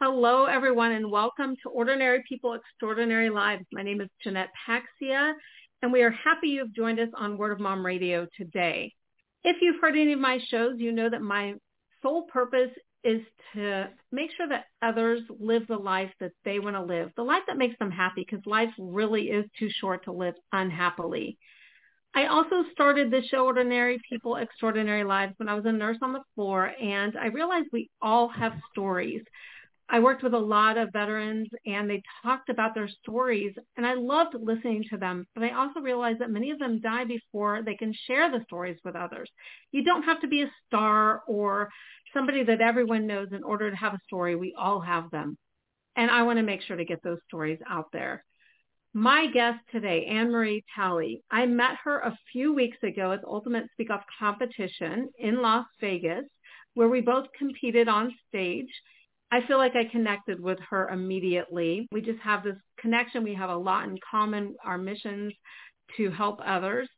Hello, everyone, and welcome to Ordinary People, Extraordinary Lives. My name is Jeannette Paxia, and we are happy you've joined us on Word of Mom Radio today. If you've heard any of my shows, you know that my sole purpose is to make sure that others live the life that they want to live, the life that makes them happy, because life really is too short to live unhappily. I also started the show Ordinary People, Extraordinary Lives when I was a nurse on the floor, and I realized we all have stories. I worked with a lot of veterans and they talked about their stories and I loved listening to them, but I also realized that many of them die before they can share the stories with others. You don't have to be a star or somebody that everyone knows in order to have a story. We all have them. And I want to make sure to get those stories out there. My guest today, Ann-Marie Talley, I met her a few weeks ago at the Ultimate Speak Off competition in Las Vegas, where we both competed on stage. I feel like I connected with her immediately. We just have this connection. We have a lot in common, our missions to help others.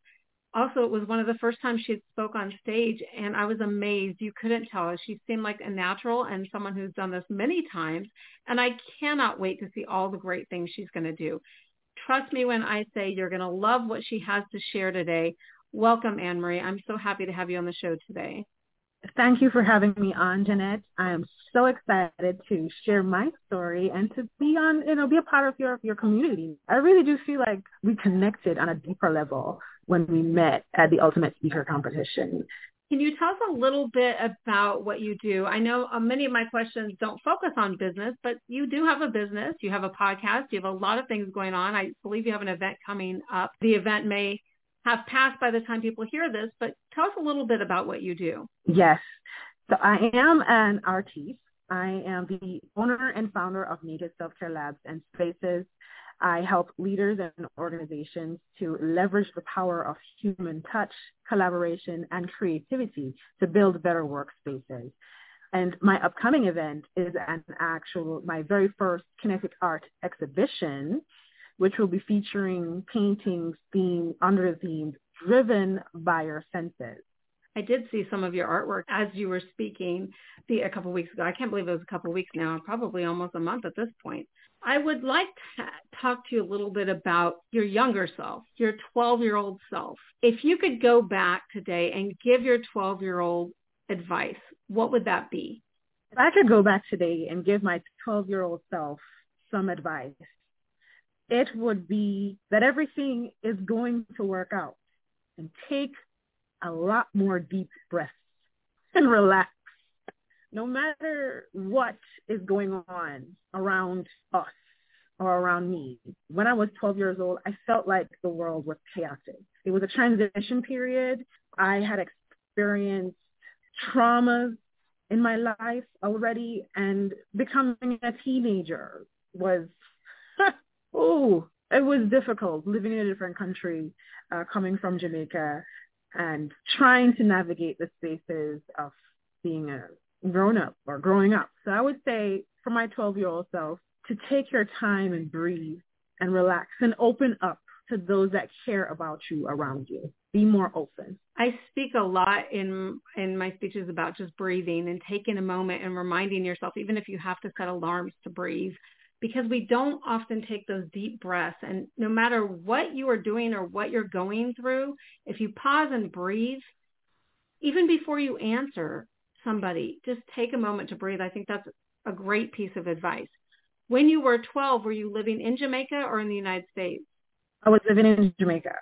Also, it was one of the first times she spoke on stage and I was amazed. You couldn't tell. She seemed like a natural and someone who's done this many times. And I cannot wait to see all the great things she's going to do. Trust me when I say you're going to love what she has to share today. Welcome, Ann-Marie. I'm so happy to have you on the show today. Thank you for having me on, Jeannette. I am so excited to share my story and to be on, you know, be a part of your your community. I really do feel like we connected on a deeper level when we met at the Ultimate Speaker competition. Can you tell us a little bit about what you do? I know uh, many of my questions don't focus on business, but you do have a business. You have a podcast. You have a lot of things going on. I believe you have an event coming up. The event may have passed by the time people hear this, but tell us a little bit about what you do. Yes. So I am an artiste. I am the owner and founder of Native Self-Care Labs and Spaces. I help leaders and organizations to leverage the power of human touch, collaboration, and creativity to build better workspaces. And my upcoming event is an actual, my very first kinetic art exhibition which will be featuring paintings themed under the theme driven by your senses. I did see some of your artwork as you were speaking the, a couple of weeks ago. I can't believe it was a couple of weeks now, probably almost a month at this point. I would like to talk to you a little bit about your younger self, your 12-year-old self. If you could go back today and give your 12-year-old advice, what would that be? If I could go back today and give my 12-year-old self some advice, it would be that everything is going to work out and take a lot more deep breaths and relax. No matter what is going on around us or around me. When I was 12 years old, I felt like the world was chaotic. It was a transition period. I had experienced traumas in my life already and becoming a teenager was oh, it was difficult living in a different country, uh, coming from Jamaica and trying to navigate the spaces of being a grown up or growing up. So I would say for my 12 year old self to take your time and breathe and relax and open up to those that care about you around you. Be more open. I speak a lot in in my speeches about just breathing and taking a moment and reminding yourself, even if you have to set alarms to breathe, because we don't often take those deep breaths. And no matter what you are doing or what you're going through, if you pause and breathe, even before you answer somebody, just take a moment to breathe. I think that's a great piece of advice. When you were 12, were you living in Jamaica or in the United States? I was living in Jamaica.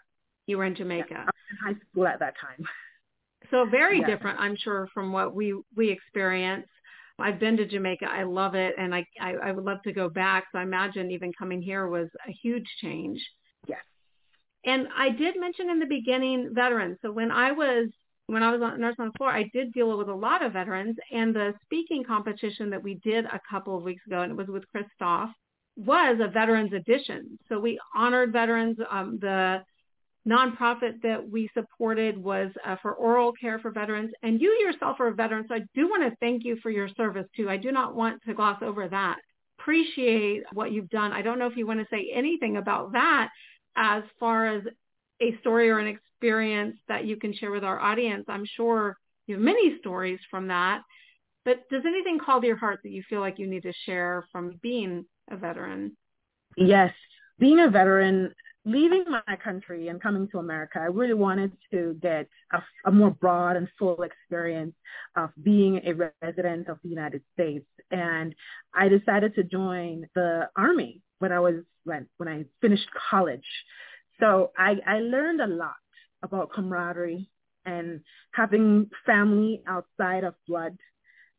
You were in Jamaica. Yeah, I was in high school at that time. So very yeah. different, I'm sure, from what we we experience. I've been to Jamaica. I love it, and I, I I would love to go back. So I imagine even coming here was a huge change. Yes. And I did mention in the beginning veterans. So when I was when I was on nurse on the floor, I did deal with a lot of veterans. And the speaking competition that we did a couple of weeks ago, and it was with Christoph, was a veterans edition. So we honored veterans. Um, the nonprofit that we supported was uh, for oral care for veterans. And you yourself are a veteran, so I do want to thank you for your service too. I do not want to gloss over that. Appreciate what you've done. I don't know if you want to say anything about that as far as a story or an experience that you can share with our audience. I'm sure you have many stories from that. But does anything call to your heart that you feel like you need to share from being a veteran? Yes. Being a veteran leaving my country and coming to America, I really wanted to get a, a, more broad and full experience of being a resident of the United States. And I decided to join the Army when I was when, when I finished college. So I, I learned a lot about camaraderie and having family outside of blood.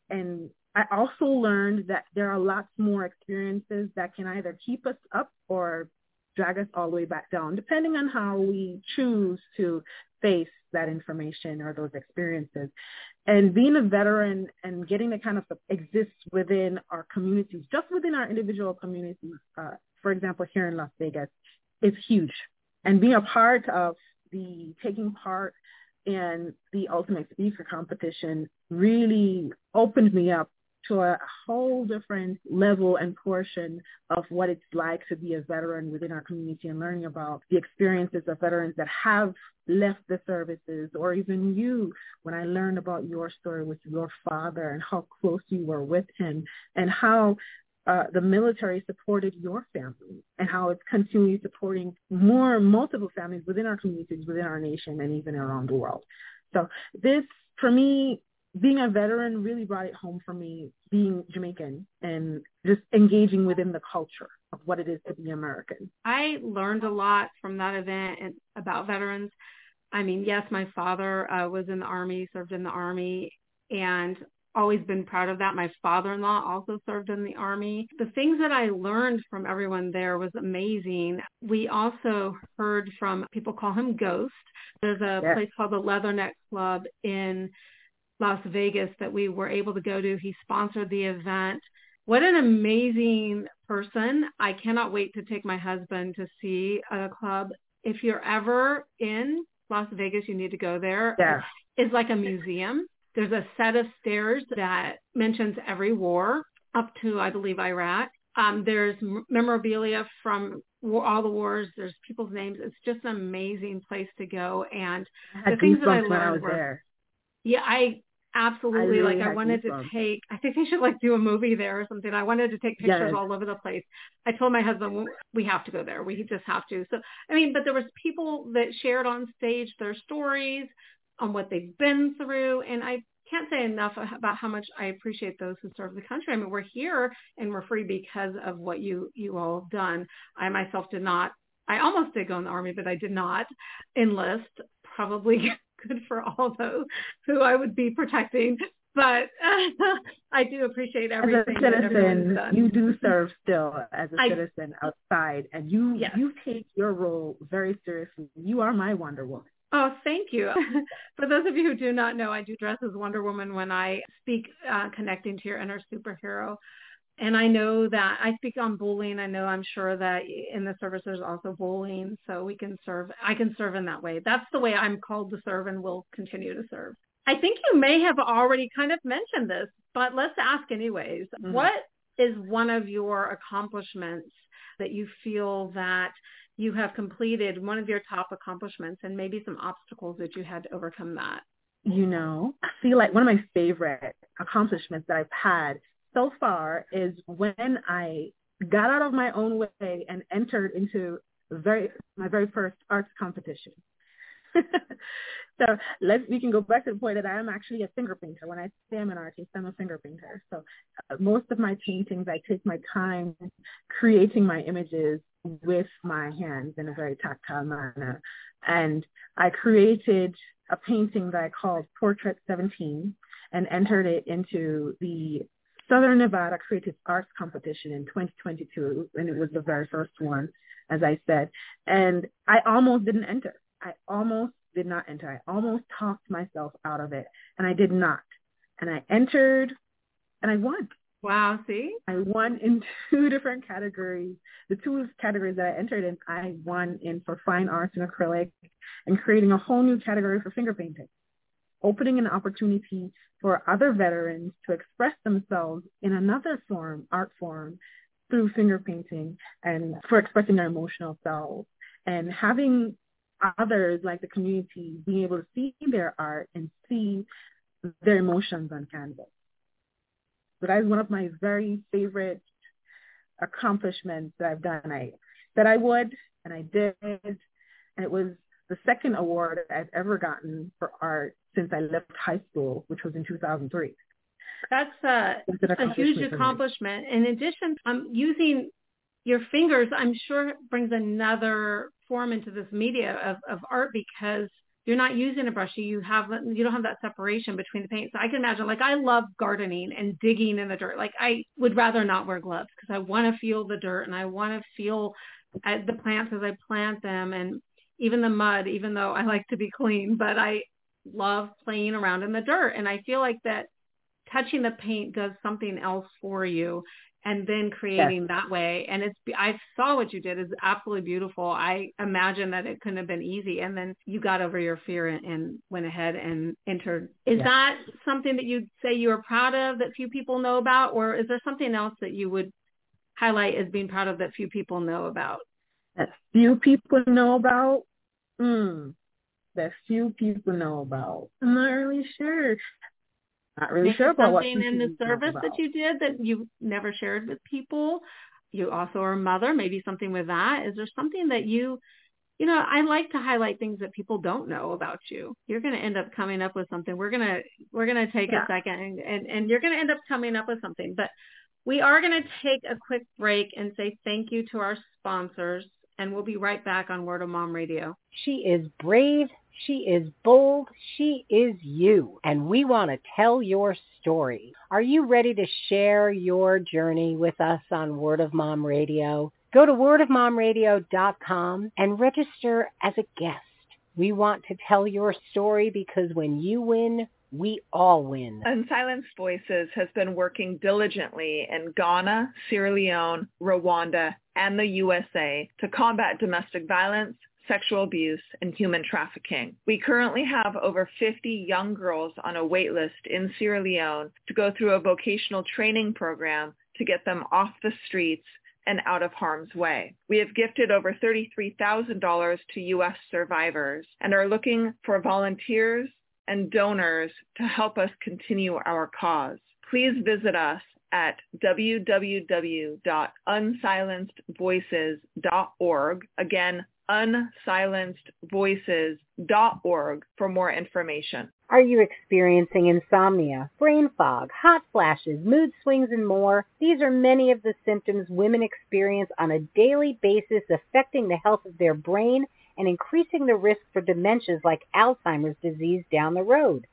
And I also learned that there are lots more experiences that can either keep us up or drag us all the way back down, depending on how we choose to face that information or those experiences. And being a veteran and getting to kind of exist within our communities, just within our individual communities, uh, for example, here in Las Vegas, is huge. And being a part of the taking part in the Ultimate Speaker competition really opened me up to a whole different level and portion of what it's like to be a veteran within our community and learning about the experiences of veterans that have left the services or even you when I learned about your story with your father and how close you were with him and how uh, the military supported your family and how it's continually supporting more multiple families within our communities, within our nation, and even around the world. So this, for me, being a veteran really brought it home for me being Jamaican and just engaging within the culture of what it is to be American. I learned a lot from that event and about veterans. I mean, yes, my father uh, was in the army, served in the army, and always been proud of that. My father-in-law also served in the army. The things that I learned from everyone there was amazing. We also heard from people call him Ghost. There's a yes. place called the Leatherneck Club in Las Vegas that we were able to go to. He sponsored the event. What an amazing person. I cannot wait to take my husband to see a club. If you're ever in Las Vegas, you need to go there. Yeah. It's like a museum. There's a set of stairs that mentions every war up to, I believe, Iraq. Um, there's memorabilia from all the wars. There's people's names. It's just an amazing place to go. And the things that I learned I were, there. yeah, I Absolutely. I really like I wanted to take, I think they should like do a movie there or something. I wanted to take pictures yes. all over the place. I told my husband, we have to go there. We just have to. So, I mean, but there was people that shared on stage their stories on what they've been through. And I can't say enough about how much I appreciate those who serve the country. I mean, we're here and we're free because of what you, you all have done. I myself did not, I almost did go in the army, but I did not enlist probably good for all those who I would be protecting. But uh, I do appreciate everything. As a citizen, you do serve still as a I, citizen outside, and you yes. you take your role very seriously. You are my Wonder Woman. Oh, thank you. For those of you who do not know, I do dress as Wonder Woman when I speak uh, connecting to your inner superhero and I know that I speak on bullying. I know I'm sure that in the service there's also bullying, so we can serve. I can serve in that way. That's the way I'm called to serve, and will continue to serve. I think you may have already kind of mentioned this, but let's ask anyways. Mm-hmm. What is one of your accomplishments that you feel that you have completed? One of your top accomplishments, and maybe some obstacles that you had to overcome that. You know, I feel like one of my favorite accomplishments that I've had so far is when I got out of my own way and entered into very my very first arts competition. so let's we can go back to the point that I am actually a finger painter. When I say I'm an artist, I'm a finger painter. So uh, most of my paintings, I take my time creating my images with my hands in a very tactile manner. And I created a painting that I called Portrait 17 and entered it into the Southern Nevada Creative Arts Competition in 2022, and it was the very first one, as I said. And I almost didn't enter. I almost did not enter. I almost talked myself out of it, and I did not. And I entered, and I won. Wow, see? I won in two different categories. The two categories that I entered in, I won in for fine arts and acrylic and creating a whole new category for finger painting, opening an opportunity for other veterans to express themselves in another form, art form, through finger painting and for expressing their emotional selves and having others like the community being able to see their art and see their emotions on canvas. So that is one of my very favorite accomplishments that I've done. I said I would, and I did, and it was the second award I've ever gotten for art since I left high school, which was in 2003. That's a, a huge accomplishment. In addition, um, using your fingers, I'm sure brings another form into this media of, of art because you're not using a brush. You have you don't have that separation between the paint. So I can imagine like I love gardening and digging in the dirt. Like I would rather not wear gloves because I want to feel the dirt and I want to feel uh, the plants as I plant them and even the mud. Even though I like to be clean, but I love playing around in the dirt. And I feel like that touching the paint does something else for you and then creating yes. that way. And it's, I saw what you did is absolutely beautiful. I imagine that it couldn't have been easy. And then you got over your fear and, and went ahead and entered. Is yes. that something that you'd say you are proud of that few people know about? Or is there something else that you would highlight as being proud of that few people know about? That few people know about? Hmm. That few people know about. I'm not really sure. Not really sure about something in the service that you did that you never shared with people. You also are a mother. Maybe something with that. Is there something that you, you know, I like to highlight things that people don't know about you. You're going to end up coming up with something. We're gonna we're gonna take yeah. a second and, and and you're going to end up coming up with something. But we are going to take a quick break and say thank you to our sponsors and we'll be right back on Word of Mom Radio. She is brave, she is bold, she is you, and we want to tell your story. Are you ready to share your journey with us on Word of Mom Radio? Go to wordofmomradio.com and register as a guest. We want to tell your story because when you win, we all win. Unsilenced Voices has been working diligently in Ghana, Sierra Leone, Rwanda, and the USA to combat domestic violence, sexual abuse, and human trafficking. We currently have over 50 young girls on a waitlist in Sierra Leone to go through a vocational training program to get them off the streets and out of harm's way. We have gifted over $33,000 to U.S. survivors and are looking for volunteers and donors to help us continue our cause. Please visit us at www.unsilencedvoices.org. Again, unsilencedvoices.org for more information. Are you experiencing insomnia, brain fog, hot flashes, mood swings, and more? These are many of the symptoms women experience on a daily basis affecting the health of their brain and increasing the risk for dementias like Alzheimer's disease down the road.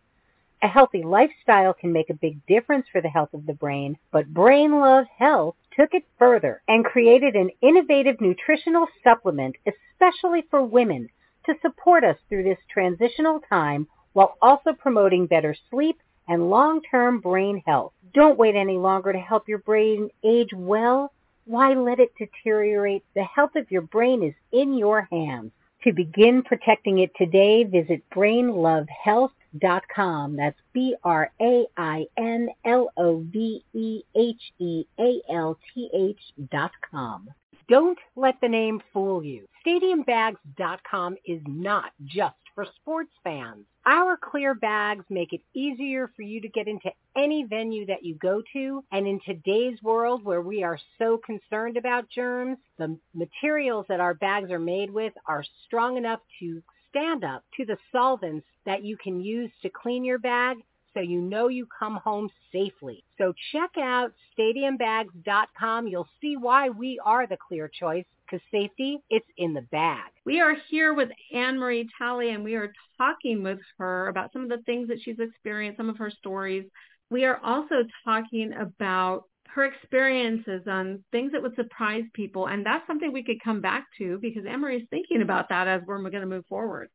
A healthy lifestyle can make a big difference for the health of the brain, but Brain Love Health took it further and created an innovative nutritional supplement especially for women to support us through this transitional time while also promoting better sleep and long-term brain health. Don't wait any longer to help your brain age well. Why let it deteriorate? The health of your brain is in your hands. To begin protecting it today, visit brainlovehealth.com. That's B-R-A-I-N-L-O-V-E-H-E-A-L-T-H dot com. Don't let the name fool you. StadiumBags.com is not just for sports fans. Our clear bags make it easier for you to get into any venue that you go to. And in today's world where we are so concerned about germs, the materials that our bags are made with are strong enough to stand up to the solvents that you can use to clean your bag so you know you come home safely. So check out stadiumbags.com. You'll see why we are the clear choice because safety, it's in the bag. We are here with Ann Marie Talley and we are talking with her about some of the things that she's experienced, some of her stories. We are also talking about her experiences on things that would surprise people. And that's something we could come back to because is thinking about that as we're going to move forward.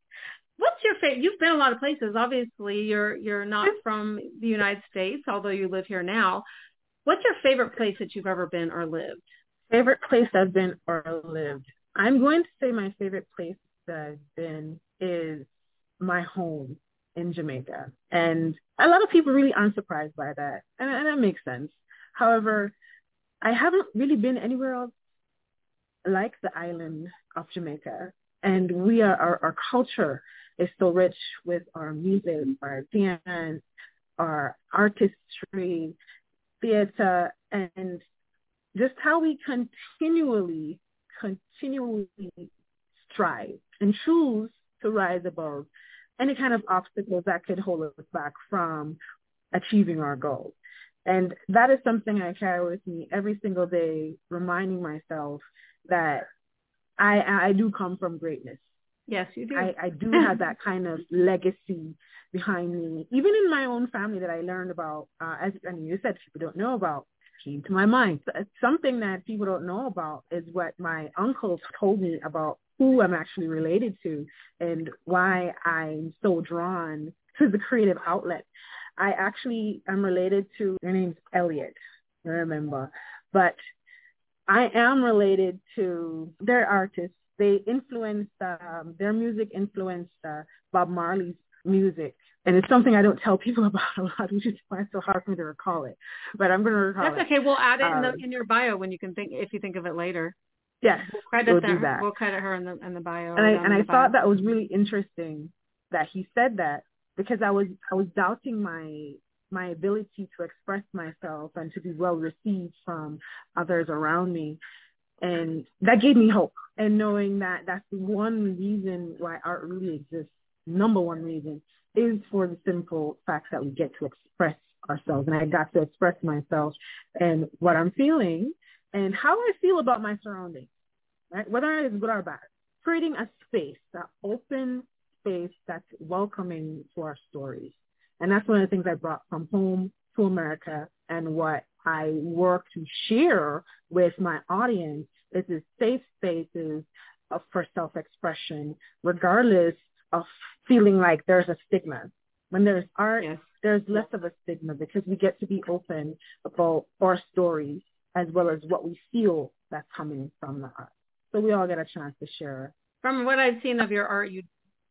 What's your favorite? You've been a lot of places. Obviously, you're you're not from the United States, although you live here now. What's your favorite place that you've ever been or lived? Favorite place I've been or lived. I'm going to say my favorite place that I've been is my home in Jamaica. And a lot of people really aren't surprised by that. And, and that makes sense. However, I haven't really been anywhere else like the island of Jamaica. And we are, our, our culture is so rich with our music, our dance, our artistry, theater, and just how we continually, continually strive and choose to rise above any kind of obstacles that could hold us back from achieving our goals. And that is something I carry with me every single day, reminding myself that I, I do come from greatness. Yes, you do. I, I do have that kind of legacy behind me, even in my own family that I learned about, uh, as and you said, people don't know about, came to my mind. Something that people don't know about is what my uncles told me about who I'm actually related to and why I'm so drawn to the creative outlet. I actually am related to, her name's Elliot, I remember, but I am related to their artists. They influenced, um, their music influenced uh, Bob Marley's music. And it's something I don't tell people about a lot, which is why it's so hard for me to recall it. But I'm going to recall That's it. okay. We'll add it in, the, Um, in your bio when you can think, if you think of it later. Yes, We'll credit we'll that. We'll credit her in the in the bio. and I and I bio. thought that was really interesting that he said that because I was I was doubting my my ability to express myself and to be well received from others around me, and that gave me hope. And knowing that that's the one reason why art really exists, number one reason is for the simple fact that we get to express ourselves, and I got to express myself and what I'm feeling and how I feel about my surroundings right? Whether it's good or bad, creating a space, an open space that's welcoming to our stories. And that's one of the things I brought from home to America and what I work to share with my audience is this safe spaces for self-expression, regardless of feeling like there's a stigma. When there's art, Yes. there's less of a stigma because we get to be open about our stories as well as what we feel that's coming from the art. So we all get a chance to share. From what I've seen of your art, you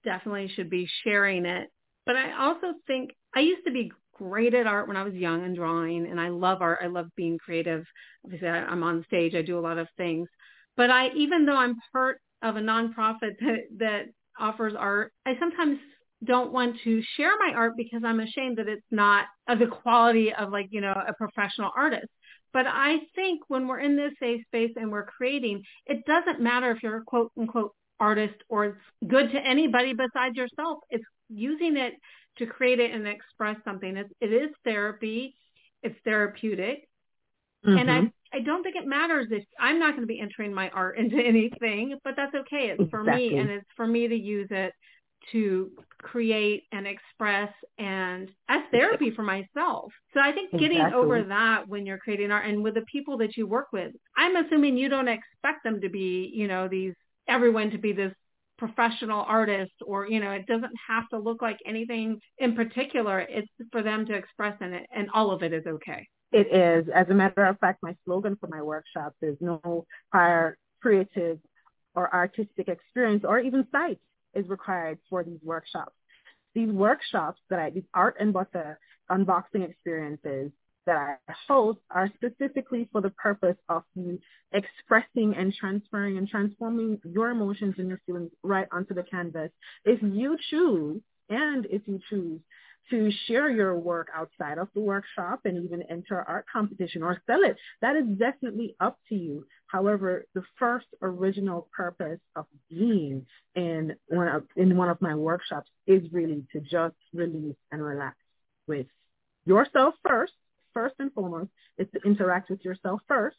definitely should be sharing it. But I also think I used to be great at art when I was young and drawing, and I love art. I love being creative. Obviously, I, I'm on stage. I do a lot of things. But I, even though I'm part of a nonprofit that, that offers art, I sometimes don't want to share my art because I'm ashamed that it's not of the quality of like, you know, a professional artist. But I think when we're in this safe space and we're creating, it doesn't matter if you're quote unquote artist or it's good to anybody besides yourself. It's using it to create it and express something. It's, it is therapy. It's therapeutic. And I, Mhm. I don't think it matters if I'm not going to be entering my art into anything, but that's okay. It's for Exactly. me and it's for me to use it to create and express and as therapy for myself. So I think getting Exactly. over that when you're creating art and with the people that you work with, I'm assuming you don't expect them to be, you know, these, everyone to be this professional artist or, you know, it doesn't have to look like anything in particular. It's for them to express in it and all of it is okay. It is. As a matter of fact, my slogan for my workshops is no prior creative or artistic experience or even sight is required for these workshops. These workshops that I, these art and butta unboxing experiences that I host are specifically for the purpose of you expressing and transferring and transforming your emotions and your feelings right onto the canvas. If you choose, and if you choose to share your work outside of the workshop and even enter art competition or sell it, that is definitely up to you. However, the first original purpose of being in one of, in one of my workshops is really to just release and relax with yourself first, first and foremost, is to interact with yourself first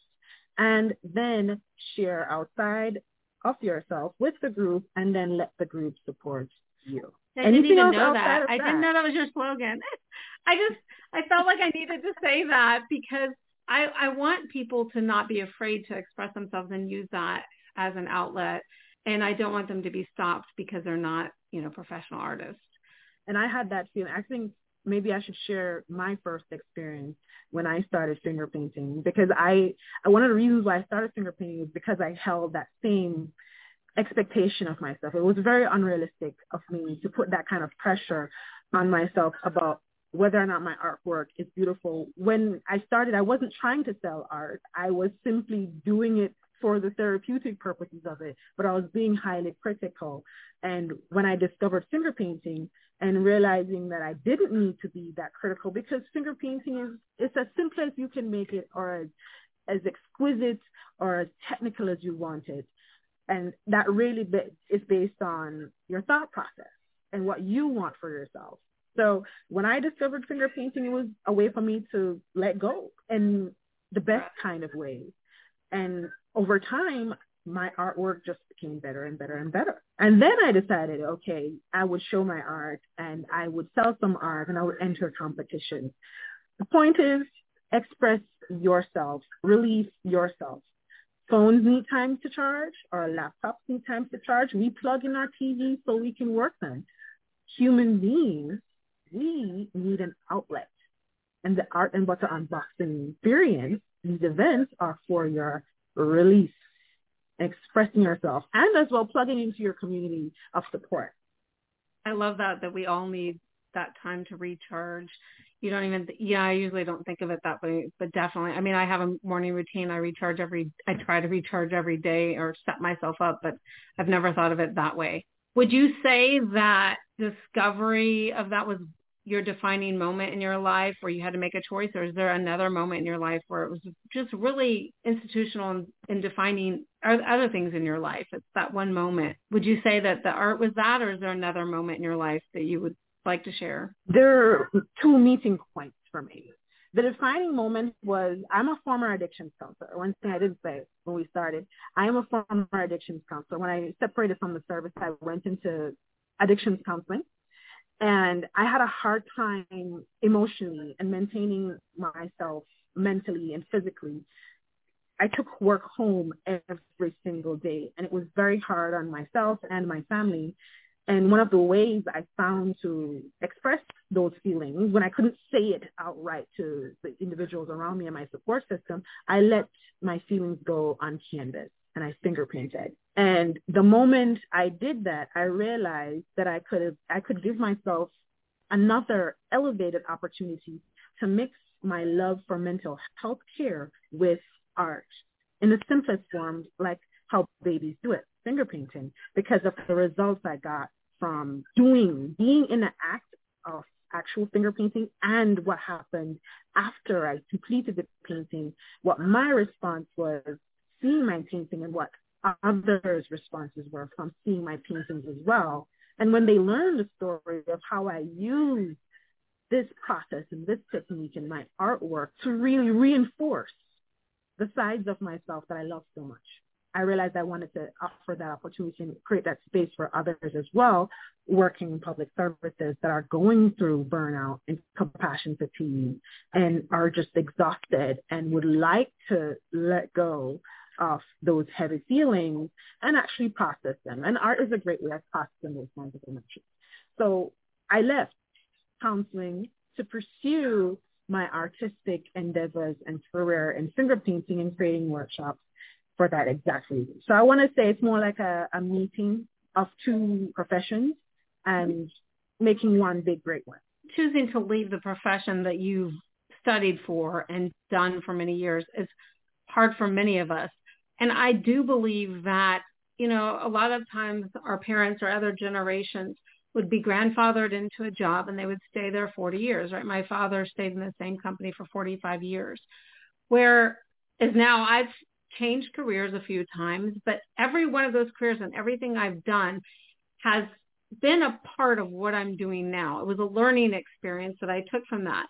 and then share outside of yourself with the group and then let the group support you. I Anything didn't even know that. I didn't know that was your slogan. I just I felt like I needed to say that because I I want people to not be afraid to express themselves and use that as an outlet. And I don't want them to be stopped because they're not, you know, professional artists. And I had that feeling. I think maybe I should share my first experience when I started finger painting because I, one of the reasons why I started finger painting is because I held that same expectation of myself. It was very unrealistic of me to put that kind of pressure on myself about whether or not my artwork is beautiful. When I started, I wasn't trying to sell art. I was simply doing it for the therapeutic purposes of it, but I was being highly critical. And when I discovered finger painting and realizing that I didn't need to be that critical because finger painting is it's as simple as you can make it or as, as exquisite or as technical as you want it. And that really is based on your thought process and what you want for yourself. So when I discovered finger painting, it was a way for me to let go in the best kind of way. And over time, my artwork just became better and better and better. And then I decided, okay, I would show my art and I would sell some art and I would enter competition. The point is express yourself, release yourself. Phones need time to charge or laptops need time to charge. We plug in our TV so we can work them. Human beings, we need an outlet. And the Art and Butta unboxing experience, these events are for your release, expressing yourself, and as well plugging into your community of support. I love that, that we all need that time to recharge. You don't even yeah i usually don't think of it that way but definitely i mean i have a morning routine. I recharge every i try to recharge every day or set myself up but i've never thought of it that way. Would you say that discovery of that was your defining moment in your life where you had to make a choice or is there another moment in your life where it was just really institutional in, in defining other things in your life it's that one moment would you say that the art was that or is there another moment in your life that you would like to share? There are two meeting points for me. The defining moment was I'm a former addictions counselor. One thing I didn't say when we started, I am a former addictions counselor. When I separated from the service, I went into addictions counseling. And I had a hard time emotionally and maintaining myself mentally and physically. I took work home every single day and it was very hard on myself and my family and one of the ways I found to express those feelings when I couldn't say it outright to the individuals around me and my support system, I let my feelings go on canvas and I finger painted. And the moment I did that, I realized that I could have, I could give myself another elevated opportunity to mix my love for mental health care with art in the simplest form, like how babies do it finger painting because of the results I got from doing, being in the act of actual finger painting and what happened after I completed the painting, what my response was seeing my painting and what others' responses were from seeing my paintings as well. And when they learned the story of how I used this process and this technique in my artwork to really reinforce the sides of myself that I love so much. I realized I wanted to offer that opportunity and create that space for others as well, working in public services that are going through burnout and compassion fatigue and are just exhausted and would like to let go of those heavy feelings and actually process them. And art is a great way of processing those kinds of emotions. So I left counseling to pursue my artistic endeavors and career in finger painting and creating workshops for that exact reason. So I want to say it's more like a, a meeting of two professions and making one big great one. Choosing to leave the profession that you've studied for and done for many years is hard for many of us. And I do believe that, you know, a lot of times our parents or other generations would be grandfathered into a job and they would stay there 40 years, right? My father stayed in the same company for 45 years. Where is now I've changed careers a few times, but every one of those careers and everything I've done has been a part of what I'm doing now. It was a learning experience that I took from that.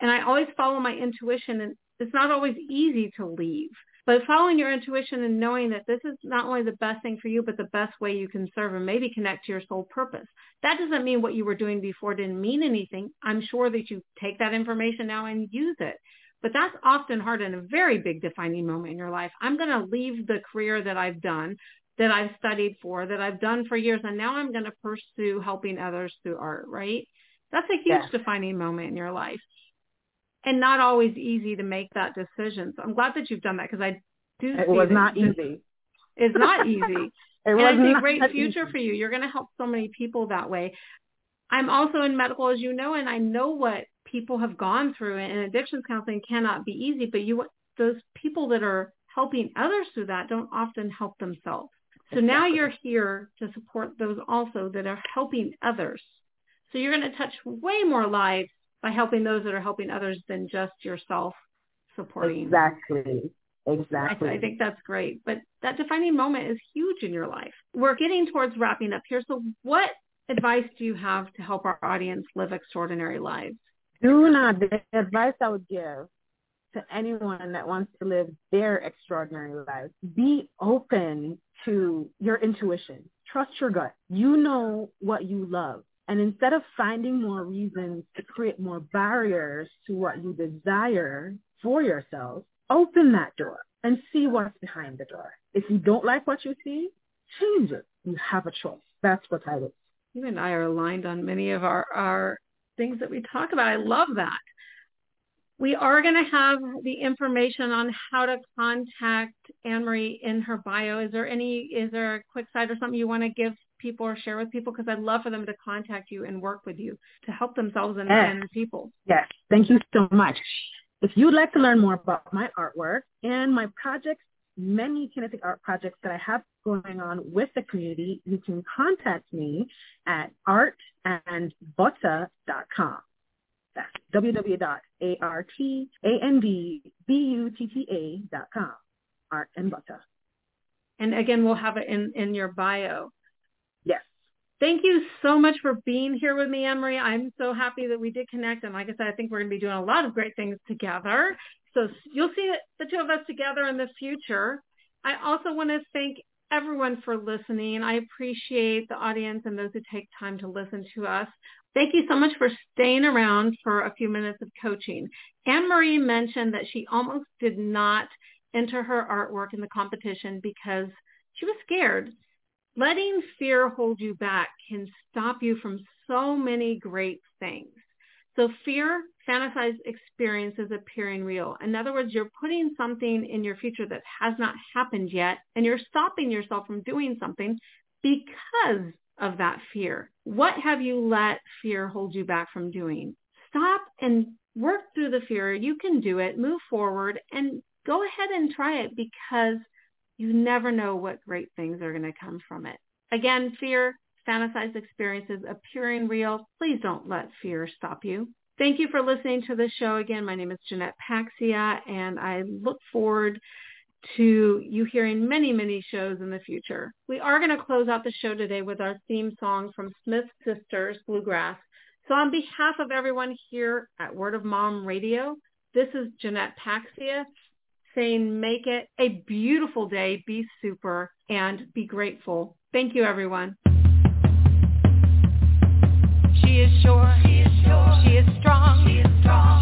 And I always follow my intuition and it's not always easy to leave. But following your intuition and knowing that this is not only the best thing for you, but the best way you can serve and maybe connect to your soul purpose. That doesn't mean what you were doing before didn't mean anything. I'm sure that you take that information now and use it. But that's often hard in a very big defining moment in your life. I'm going to leave the career that I've done, that I've studied for, that I've done for years, and now I'm going to pursue helping others through art, right? That's a huge Yes. defining moment in your life. And not always easy to make that decision. So I'm glad that you've done that because I do It see was not easy. It's not easy. It and was I see a great future easy. for you. You're going to help so many people that way. I'm also in medical, as you know, and I know what people have gone through. And addictions counseling cannot be easy, but you those people that are helping others through that don't often help themselves. So now you're here to support those also that are helping others. So you're going to touch way more lives by helping those that are helping others than just yourself supporting. Exactly. I, Exactly. I think that's great. But that defining moment is huge in your life. We're getting towards wrapping up here. So what advice do you have to help our audience live extraordinary lives? do not, the advice I would give to anyone that wants to live their extraordinary life, be open to your intuition. Trust your gut. You know what you love. And instead of finding more reasons to create more barriers to what you desire for yourself, open that door and see what's behind the door. If you don't like what you see, change it. You have a choice. That's what I would. You and I are aligned on many of our, our things that we talk about. I love that. We are going to have the information on how to contact Ann Marie in her bio. Is there any, is there a quick site or something you want to give people or share with people? Because I'd love for them to contact you and work with you to help themselves and, Yes. and people. Yes, thank you so much. If you'd like to learn more about my artwork and my projects, many kinetic art projects that I have going on with the community, you can contact me at artandbutta.com. That's www.artandbutta.com. Art and Butta. And again, we'll have it in, in your bio. Thank you so much for being here with me, Emery. I'm so happy that we did connect. And like I said, I think we're going to be doing a lot of great things together. So you'll see the two of us together in the future. I also want to thank everyone for listening. I appreciate the audience and those who take time to listen to us. Thank you so much for staying around for a few minutes of coaching. Ann Marie mentioned that she almost did not enter her artwork in the competition because she was scared. Letting fear hold you back can stop you from so many great things. So fear fantasized experiences appearing real. In other words, you're putting something in your future that has not happened yet, and you're stopping yourself from doing something because of that fear. What have you let fear hold you back from doing? Stop and work through the fear. You can do it. Move forward and go ahead and try it because you never know what great things are going to come from it. Again, fear, fantasized experiences appearing real. Please don't let fear stop you. Thank you for listening to the show again. My name is Jeannette Paxia, and I look forward to you hearing many, many shows in the future. We are going to close out the show today with our theme song from Smith Sisters Bluegrass. So on behalf of everyone here at Word of Mom Radio, this is Jeannette Paxia saying make it a beautiful day, be super, and be grateful. Thank you, everyone. She is sure. She is sure. She is strong. She is strong.